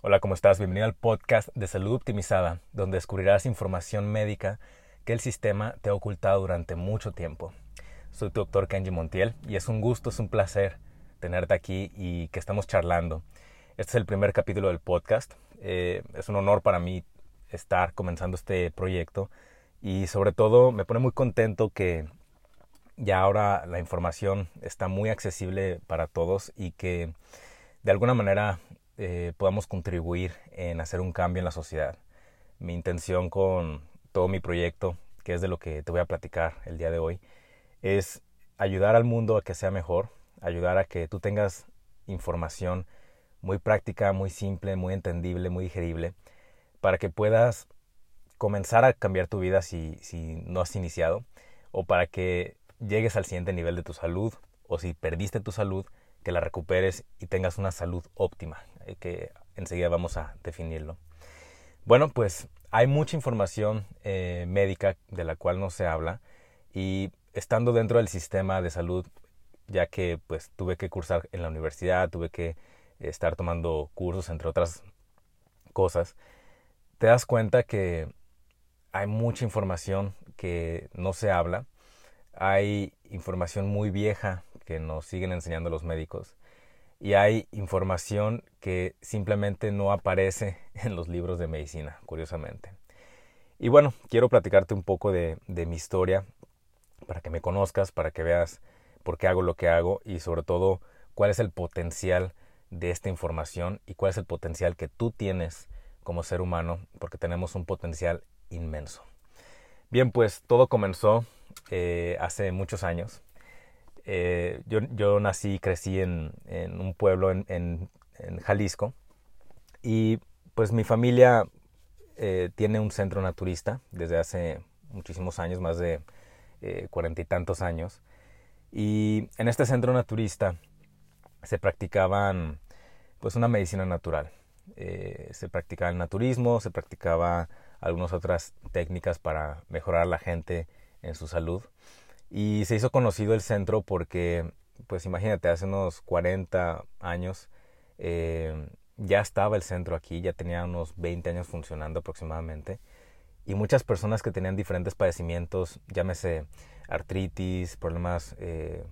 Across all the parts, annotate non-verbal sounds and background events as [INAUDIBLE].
Hola, ¿cómo estás? Bienvenido al podcast de Salud Optimizada, donde descubrirás información médica que el sistema te ha ocultado durante mucho tiempo. Soy tu doctor Kenji Montiel y es un gusto, es un placer tenerte aquí y que estamos charlando. Este es el primer capítulo del podcast. Eh, es un honor para mí estar comenzando este proyecto y sobre todo me pone muy contento que ya ahora la información está muy accesible para todos y que de alguna manera eh, podamos contribuir en hacer un cambio en la sociedad. Mi intención con todo mi proyecto, que es de lo que te voy a platicar el día de hoy, es ayudar al mundo a que sea mejor, ayudar a que tú tengas información muy práctica, muy simple, muy entendible, muy digerible, para que puedas comenzar a cambiar tu vida si, si no has iniciado, o para que llegues al siguiente nivel de tu salud, o si perdiste tu salud, que la recuperes y tengas una salud óptima, que enseguida vamos a definirlo. Bueno, pues hay mucha información eh, médica de la cual no se habla y estando dentro del sistema de salud, ya que pues tuve que cursar en la universidad, tuve que estar tomando cursos, entre otras cosas, te das cuenta que hay mucha información que no se habla, hay información muy vieja que nos siguen enseñando los médicos y hay información que simplemente no aparece [LAUGHS] en los libros de medicina, curiosamente. Y bueno, quiero platicarte un poco de, mi historia para que me conozcas, para que veas por qué hago lo que hago y sobre todo cuál es el potencial de esta información y cuál es el potencial que tú tienes como ser humano, porque tenemos un potencial inmenso. Bien, pues todo comenzó eh, hace muchos años. Eh, yo, nací y crecí en, un pueblo en, en, Jalisco y pues mi familia eh, tiene un centro naturista desde hace muchísimos años, más de eh, cuarenta y tantos años. Y en este centro naturista se practicaban pues una medicina natural. se practicaba el naturismo, se practicaba algunas otras técnicas para mejorar a la gente en su salud. Y se hizo conocido el centro porque, pues imagínate, hace unos 40 años eh, ya estaba el centro aquí, ya tenía unos 20 años funcionando aproximadamente. Y muchas personas que tenían diferentes padecimientos, llámese artritis, problemas eh,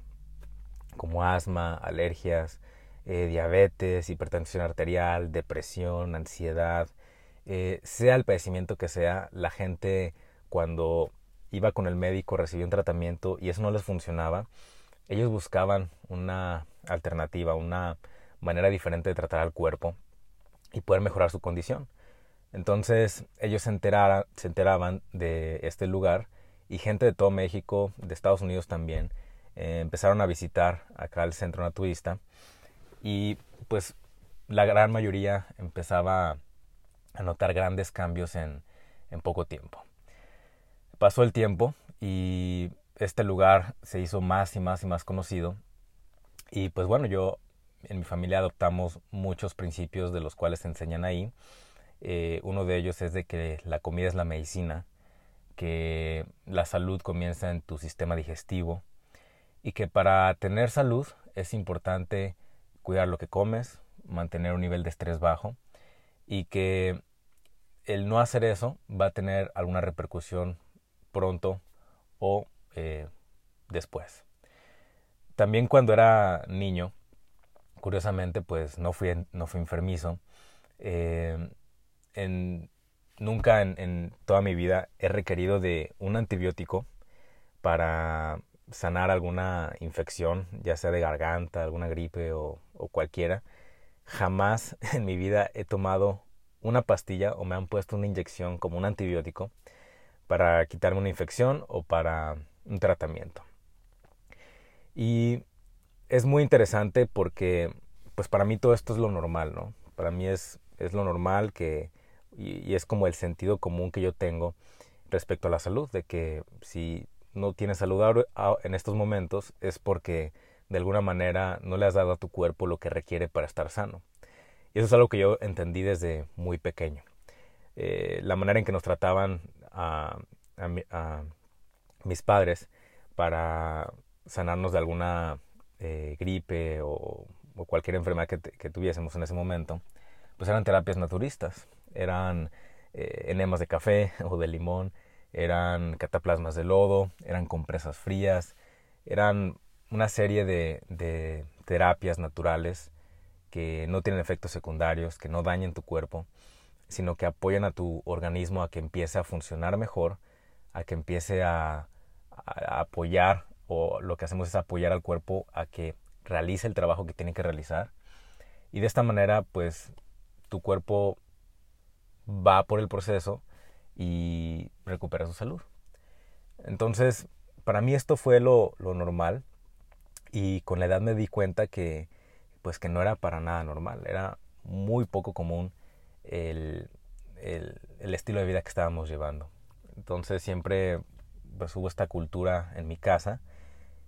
como asma, alergias, eh, diabetes, hipertensión arterial, depresión, ansiedad, sea el padecimiento que sea, la gente cuando iba con el médico, recibía un tratamiento y eso no les funcionaba, ellos buscaban una alternativa, una manera diferente de tratar al cuerpo y poder mejorar su condición. Entonces ellos se, se enteraban de este lugar y gente de todo México, de Estados Unidos también, eh, empezaron a visitar acá el centro naturista y pues la gran mayoría empezaba a notar grandes cambios en poco tiempo. Pasó el tiempo y este lugar se hizo más y más y más conocido. Y pues bueno, yo en mi familia adoptamos muchos principios de los cuales se enseñan ahí. Eh, uno de ellos es de que la comida es la medicina, que la salud comienza en tu sistema digestivo y que para tener salud es importante cuidar lo que comes, mantener un nivel de estrés bajo y que el no hacer eso va a tener alguna repercusión pronto o eh, después. También cuando era niño, curiosamente, pues no fui, no fui enfermizo. Eh, en, nunca en, toda mi vida he requerido de un antibiótico para sanar alguna infección, ya sea de garganta, alguna gripe o cualquiera. Jamás [LAUGHS] en mi vida he tomado una pastilla o me han puesto una inyección como un antibiótico para quitarme una infección o para un tratamiento. Y es muy interesante porque pues para mí todo esto es lo normal, ¿no? Para mí es, es lo normal que, y, es como el sentido común que yo tengo respecto a la salud, de que si no tienes salud en estos momentos es porque de alguna manera no le has dado a tu cuerpo lo que requiere para estar sano. Y eso es algo que yo entendí desde muy pequeño. Eh, la manera en que nos trataban a, mis padres para sanarnos de alguna eh, gripe o, cualquier enfermedad que, tuviésemos en ese momento, pues eran terapias naturistas, eran eh, enemas de café [LAUGHS] o de limón, eran cataplasmas de lodo, eran compresas frías, eran una serie de, de terapias naturales que no tienen efectos secundarios, que no dañen tu cuerpo, sino que apoyan a tu organismo a que empiece a funcionar mejor, a que empiece a, apoyar, o lo que hacemos es apoyar al cuerpo a que realice el trabajo que tiene que realizar. Y de esta manera, pues, tu cuerpo va por el proceso y recupera su salud. Entonces, para mí esto fue lo, lo normal y con la edad me di cuenta que pues que no era para nada normal, era muy poco común el, el, el estilo de vida que estábamos llevando. Entonces siempre pues hubo esta cultura en mi casa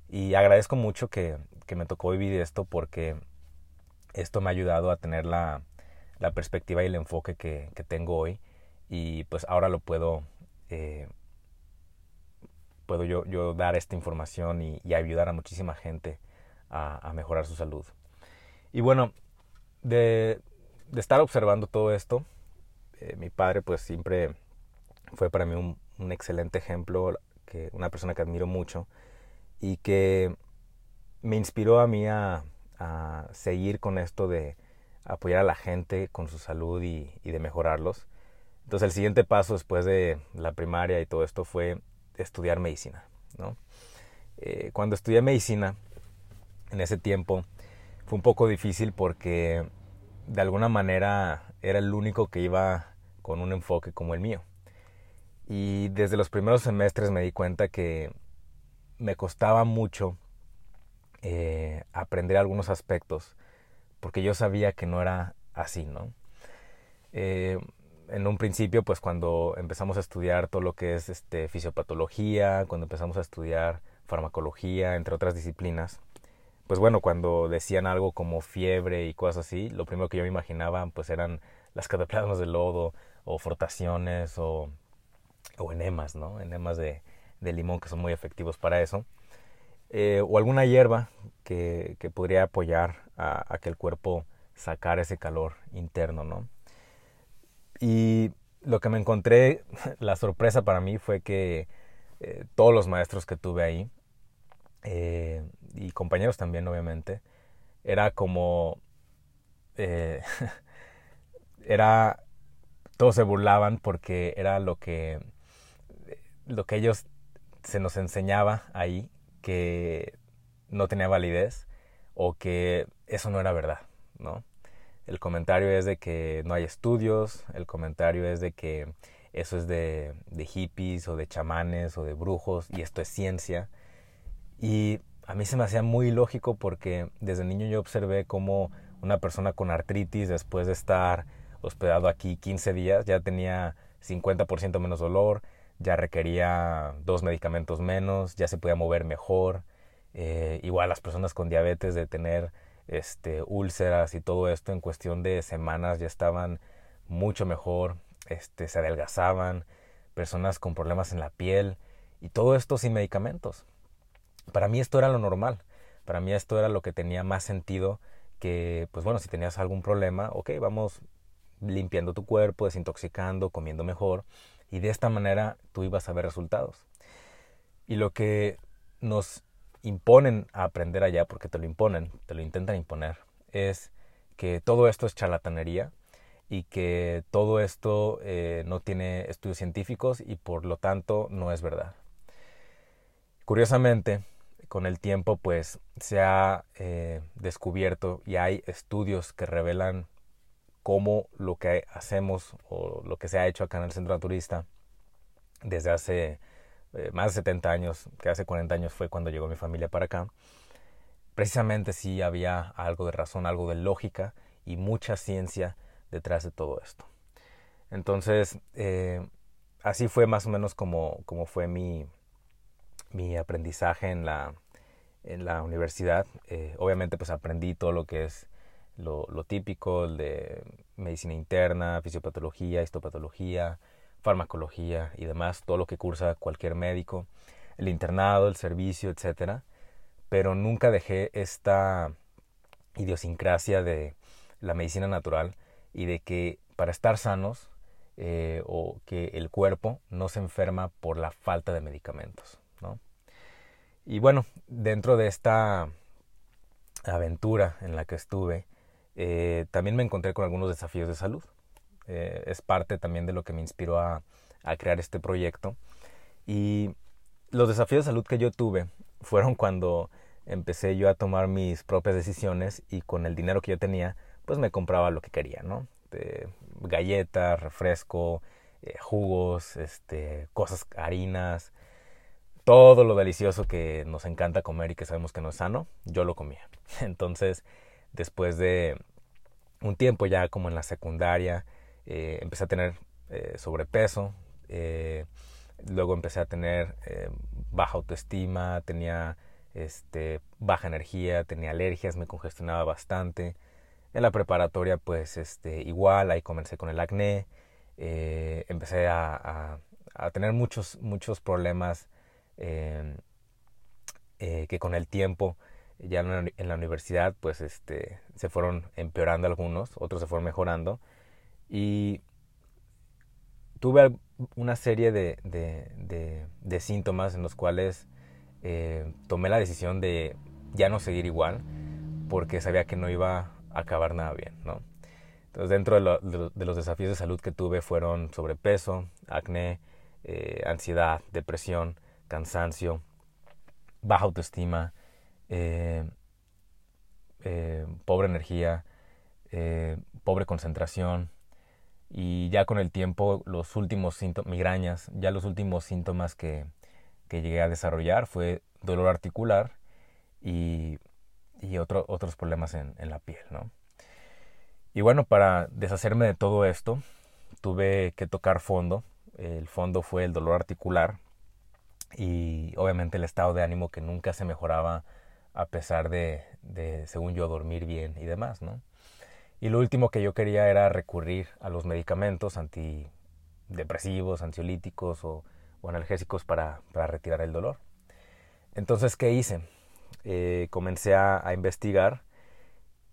y agradezco mucho que, que me tocó vivir esto porque esto me ha ayudado a tener la, la perspectiva y el enfoque que, que, tengo hoy y pues ahora lo puedo eh, puedo yo, yo, dar esta información y, y ayudar a muchísima gente a, a, mejorar su salud y bueno de, de estar observando todo esto eh, mi padre pues siempre fue para mí un, un excelente ejemplo que una persona que admiro mucho y que me inspiró a mí a, a seguir con esto de apoyar a la gente con su salud y, y, de mejorarlos. Entonces el siguiente paso después de la primaria y todo esto fue estudiar medicina. ¿no? Eh, cuando estudié medicina, en ese tiempo, fue un poco difícil porque de alguna manera era el único que iba con un enfoque como el mío. Y desde los primeros semestres me di cuenta que me costaba mucho eh, aprender algunos aspectos porque yo sabía que no era así, ¿no? Eh, en un principio, pues cuando empezamos a estudiar todo lo que es este, fisiopatología, cuando empezamos a estudiar farmacología, entre otras disciplinas, pues bueno, cuando decían algo como fiebre y cosas así, lo primero que yo me imaginaba pues eran las cataplasmas de lodo o frotaciones o enemas, ¿no? Enemas de, limón que son muy efectivos para eso. Eh, o alguna hierba que, que podría apoyar a, a, que el cuerpo sacara ese calor interno, ¿no? Y lo que me encontré, [LAUGHS] la sorpresa para mí fue que eh, todos los maestros que tuve ahí, eh, y compañeros también obviamente, era como... Eh, [LAUGHS] era... Todos se burlaban porque era lo que lo que ellos se nos enseñaba ahí que no tenía validez o que eso no era verdad, ¿no? El comentario es de que no hay estudios, el comentario es de que eso es de, de hippies o de chamanes o de brujos y esto es ciencia. Y a mí se me hacía muy lógico porque desde niño yo observé cómo una persona con artritis después de estar hospedado aquí 15 días ya tenía 50% menos dolor, ya requería dos medicamentos menos, ya se podía mover mejor. Eh, igual las personas con diabetes de tener este, úlceras y todo esto en cuestión de semanas ya estaban mucho mejor, este, se adelgazaban, personas con problemas en la piel y todo esto sin medicamentos. Para mí esto era lo normal, para mí esto era lo que tenía más sentido que, pues bueno, si tenías algún problema, ok, vamos limpiando tu cuerpo, desintoxicando, comiendo mejor y de esta manera tú ibas a ver resultados. Y lo que nos imponen a aprender allá, porque te lo imponen, te lo intentan imponer, es que todo esto es charlatanería y que todo esto eh, no tiene estudios científicos y por lo tanto no es verdad. Curiosamente, con el tiempo pues se ha eh, descubierto y hay estudios que revelan cómo lo que hacemos o lo que se ha hecho acá en el centro naturista desde hace eh, más de 70 años, que hace 40 años fue cuando llegó mi familia para acá, precisamente sí había algo de razón, algo de lógica y mucha ciencia detrás de todo esto. Entonces, eh, así fue más o menos como, como fue mi, mi aprendizaje en la, en la universidad. Eh, obviamente pues aprendí todo lo que es lo, típico, el de medicina interna, fisiopatología, histopatología, farmacología y demás, todo lo que cursa cualquier médico, el internado, el servicio, etcétera, pero nunca dejé esta idiosincrasia de la medicina natural y de que para estar sanos eh, o que el cuerpo no se enferma por la falta de medicamentos. Y bueno, dentro de esta aventura en la que estuve, eh, también me encontré con algunos desafíos de salud. Eh, es parte también de lo que me inspiró a, a crear este proyecto. Y los desafíos de salud que yo tuve fueron cuando empecé yo a tomar mis propias decisiones y con el dinero que yo tenía, pues me compraba lo que quería, ¿no? galletas, refresco, eh, jugos, este, cosas, harinas, todo lo delicioso que nos encanta comer y que sabemos que no es sano, yo lo comía. [LAUGHS] Entonces, después de un tiempo ya como en la secundaria, eh, empecé a tener eh, sobrepeso, luego empecé a tener baja autoestima, tenía este, baja energía, tenía alergias, me congestionaba bastante. En la preparatoria, pues este, igual, ahí comencé con el acné, eh, empecé a, a, tener muchos, muchos problemas em, eh, que con el tiempo, ya en la, universidad, pues este, se fueron empeorando algunos, otros se fueron mejorando. Y tuve una serie de, de, de síntomas en los cuales eh, tomé la decisión de ya no seguir igual porque sabía que no iba a acabar nada bien, ¿no? Entonces dentro de, los desafíos de salud que tuve fueron sobrepeso, acné, eh, ansiedad, depresión, cansancio, baja autoestima, eh, pobre energía, pobre concentración y ya con el tiempo los últimos síntomas, migrañas, ya los últimos síntomas que, que llegué a desarrollar fue dolor articular y, y otros problemas en, en, la piel, ¿no? Y bueno, para deshacerme de todo esto, tuve que tocar fondo. El fondo fue el dolor articular y obviamente el estado de ánimo que nunca se mejoraba a pesar de, de según yo, dormir bien y demás, ¿no? Y lo último que yo quería era recurrir a los medicamentos antidepresivos, ansiolíticos o analgésicos para, para retirar el dolor. Entonces, ¿qué hice? Eh, comencé a, a, investigar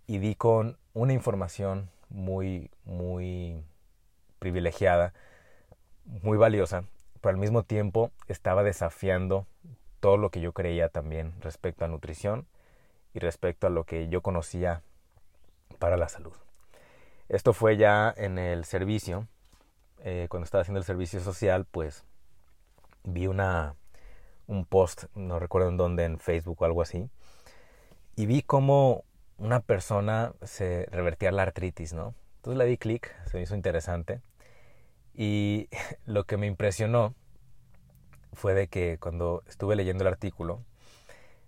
y di con una información muy, muy privilegiada, muy valiosa, pero al mismo tiempo estaba desafiando todo lo que yo creía también respecto a nutrición y respecto a lo que yo conocía para la salud. Esto fue ya en el servicio, eh, cuando estaba haciendo el servicio social, pues vi una, un post, no recuerdo en dónde, en Facebook o algo así, y vi cómo una persona se revertía la artritis, ¿no? Entonces le di clic, se me hizo interesante, y [LAUGHS] lo que me impresionó fue de que cuando estuve leyendo el artículo,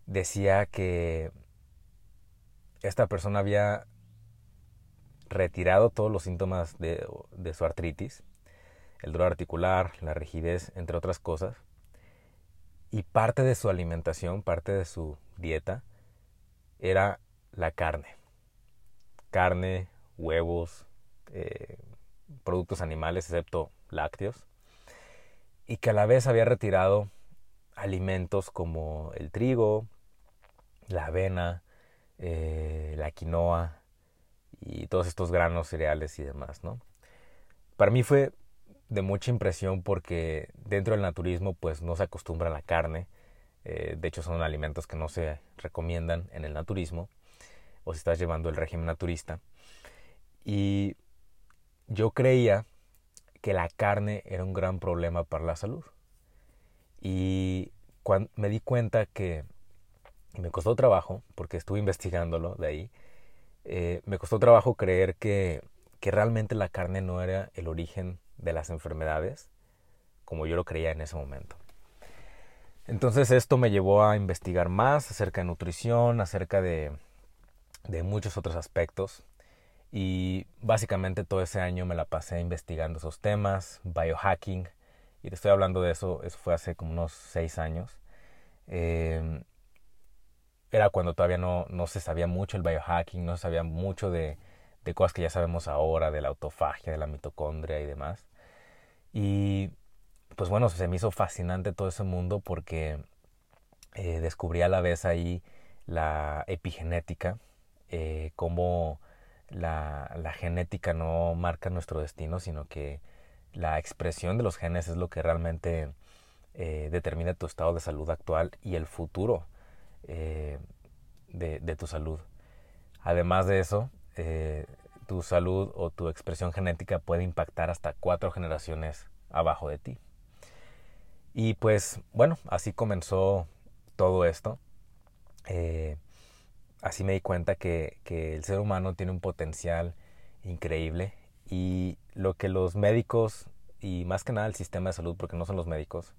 decía que esta persona había retirado todos los síntomas de, su artritis el dolor articular, la rigidez, entre otras cosas. Y parte de su alimentación, parte de su dieta, era la carne. Carne, huevos, eh, productos animales, excepto lácteos. Y que a la vez había retirado alimentos como el trigo, la avena, eh, la quinoa y todos estos granos, cereales y demás, ¿no? Para mí fue de mucha impresión porque dentro del naturismo pues no se acostumbra a la carne. Eh, de hecho son alimentos que no se recomiendan en el naturismo o si estás llevando el régimen naturista. Y yo creía que la carne era un gran problema para la salud. Y me di cuenta que me costó trabajo, porque estuve investigándolo de ahí, eh, me costó trabajo creer que, realmente la carne no era el origen de las enfermedades como yo lo creía en ese momento. Entonces esto me llevó a investigar más acerca de nutrición, acerca de muchos otros aspectos y básicamente todo ese año me la pasé investigando esos temas, biohacking, y te estoy hablando de eso, eso fue hace como unos seis años. Eh, era cuando todavía no, no se sabía mucho el biohacking, no se sabía mucho de, de cosas que ya sabemos ahora, de la autofagia, de la mitocondria y demás. Y pues bueno, se me hizo fascinante todo ese mundo porque eh, descubrí a la vez ahí la epigenética, eh, cómo la, la genética no marca nuestro destino, sino que la expresión de los genes es lo que realmente eh, determina tu estado de salud actual y el futuro eh, de, tu salud. Además de eso, eh, tu salud o tu expresión genética puede impactar hasta cuatro generaciones abajo de ti. Y pues bueno, así comenzó todo esto. Así me di cuenta que, que el ser humano tiene un potencial increíble y lo que los médicos y más que nada el sistema de salud, porque no son los médicos,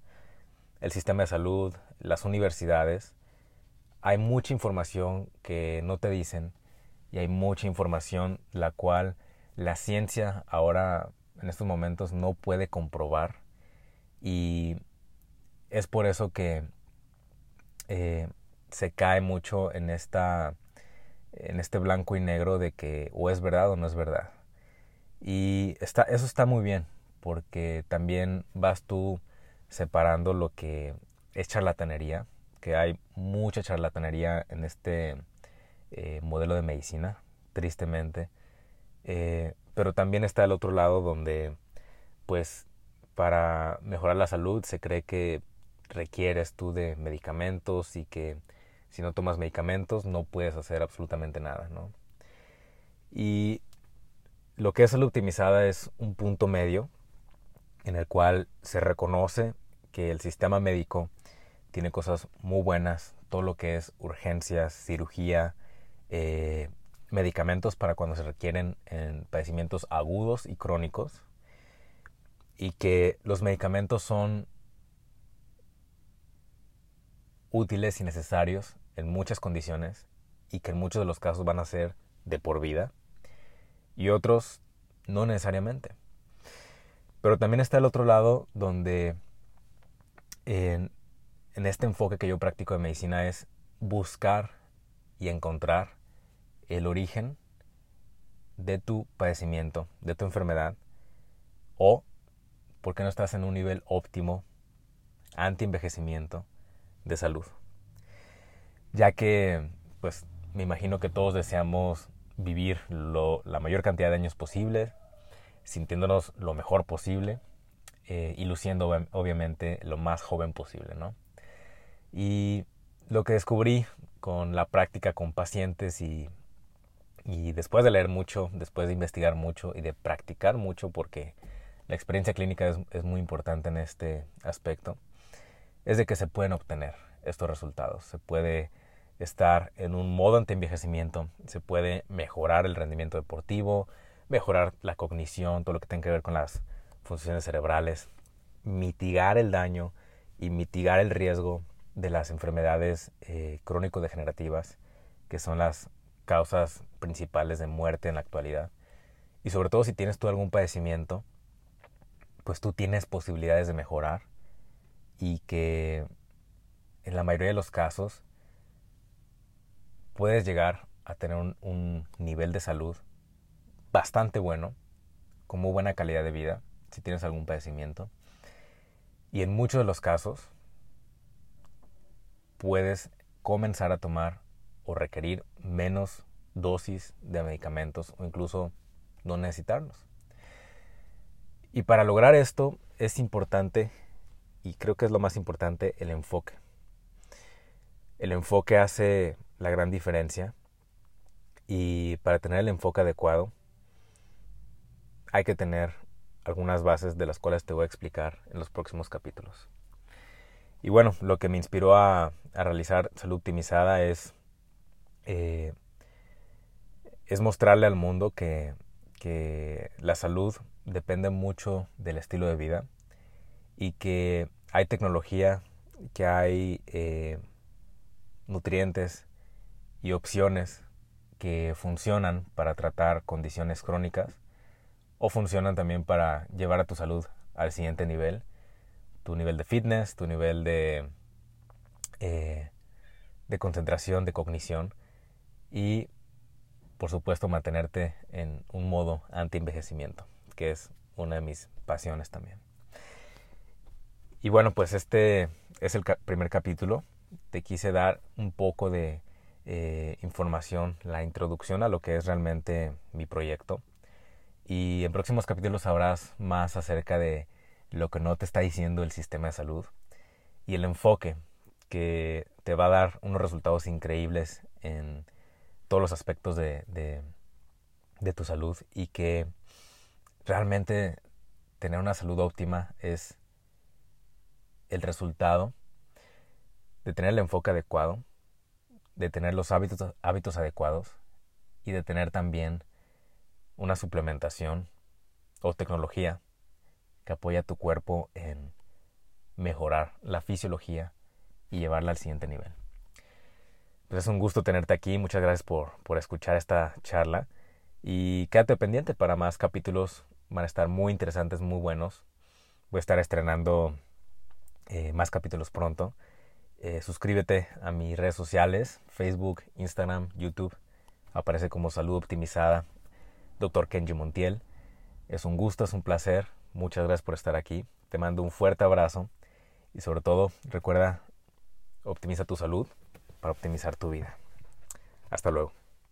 el sistema de salud, las universidades, hay mucha información que no te dicen y hay mucha información la cual la ciencia ahora en estos momentos no puede comprobar y es por eso que eh, se cae mucho en esta en este blanco y negro de que o es verdad o no es verdad y está, eso está muy bien, porque también vas tú separando lo que es charlatanería, que hay mucha charlatanería en este eh, modelo de medicina, tristemente. Eh, pero también está el otro lado donde, pues, para mejorar la salud se cree que requieres tú de medicamentos y que si no tomas medicamentos no puedes hacer absolutamente nada, ¿no? Y lo que es salud optimizada es un punto medio en el cual se reconoce que el sistema médico tiene cosas muy buenas, todo lo que es urgencias, cirugía, eh, medicamentos para cuando se requieren en padecimientos agudos y crónicos, y que los medicamentos son útiles y necesarios en muchas condiciones y que en muchos de los casos van a ser de por vida y otros no necesariamente. Pero también está el otro lado donde en, este enfoque que yo practico de medicina es buscar y encontrar el origen de tu padecimiento, de tu enfermedad, o por qué no estás en un nivel óptimo anti-envejecimiento de salud. Ya que, pues, me imagino que todos deseamos vivir la mayor cantidad de años posible, sintiéndonos lo mejor posible eh, y luciendo obviamente lo más joven posible, ¿no? Y lo que descubrí con la práctica con pacientes y, y después de leer mucho, después de investigar mucho y de practicar mucho, porque la experiencia clínica es, es muy importante en este aspecto, es de que se pueden obtener estos resultados. Se puede estar en un modo anti-envejecimiento, se puede mejorar el rendimiento deportivo, mejorar la cognición, todo lo que tenga que ver con las funciones cerebrales, mitigar el daño y mitigar el riesgo de las enfermedades eh, crónico-degenerativas, que son las causas principales de muerte en la actualidad. Y sobre todo si tienes tú algún padecimiento, pues tú tienes posibilidades de mejorar y que en la mayoría de los casos puedes llegar a tener un, nivel de salud bastante bueno, con muy buena calidad de vida, si tienes algún padecimiento. Y en muchos de los casos puedes comenzar a tomar o requerir menos dosis de medicamentos o incluso no necesitarlos. Y para lograr esto es importante, y creo que es lo más importante, el enfoque. El enfoque hace la gran diferencia. Y para tener el enfoque adecuado, hay que tener algunas bases de las cuales te voy a explicar en los próximos capítulos. Y bueno, lo que me inspiró a, realizar salud optimizada es, eh, es mostrarle al mundo que, que la salud depende mucho del estilo de vida y que hay tecnología, que hay eh, nutrientes y opciones que funcionan para tratar condiciones crónicas o funcionan también para llevar a tu salud al siguiente nivel, tu nivel de fitness, tu nivel de, eh, de concentración, de cognición y por supuesto mantenerte en un modo anti-envejecimiento, que es una de mis pasiones también. Y bueno, pues este es el primer capítulo. Te quise dar un poco de eh, información, la introducción a lo que es realmente mi proyecto. Y en próximos capítulos sabrás más acerca de lo que no te está diciendo el sistema de salud y el enfoque que te va a dar unos resultados increíbles en todos los aspectos de, de, tu salud y que realmente tener una salud óptima es el resultado de tener el enfoque adecuado, de tener los hábitos, hábitos adecuados y de tener también una suplementación o tecnología que apoya a tu cuerpo en mejorar la fisiología y llevarla al siguiente nivel. Pues es un gusto tenerte aquí, muchas gracias por, por escuchar esta charla y quédate pendiente para más capítulos, van a estar muy interesantes, muy buenos. Voy a estar estrenando eh, más capítulos pronto. Eh, suscríbete a mis redes sociales, Facebook, Instagram, YouTube. Aparece como Salud Optimizada, Dr. Kenji Montiel. Es un gusto, es un placer. Muchas gracias por estar aquí. Te mando un fuerte abrazo y sobre todo recuerda, optimiza tu salud para optimizar tu vida. Hasta luego.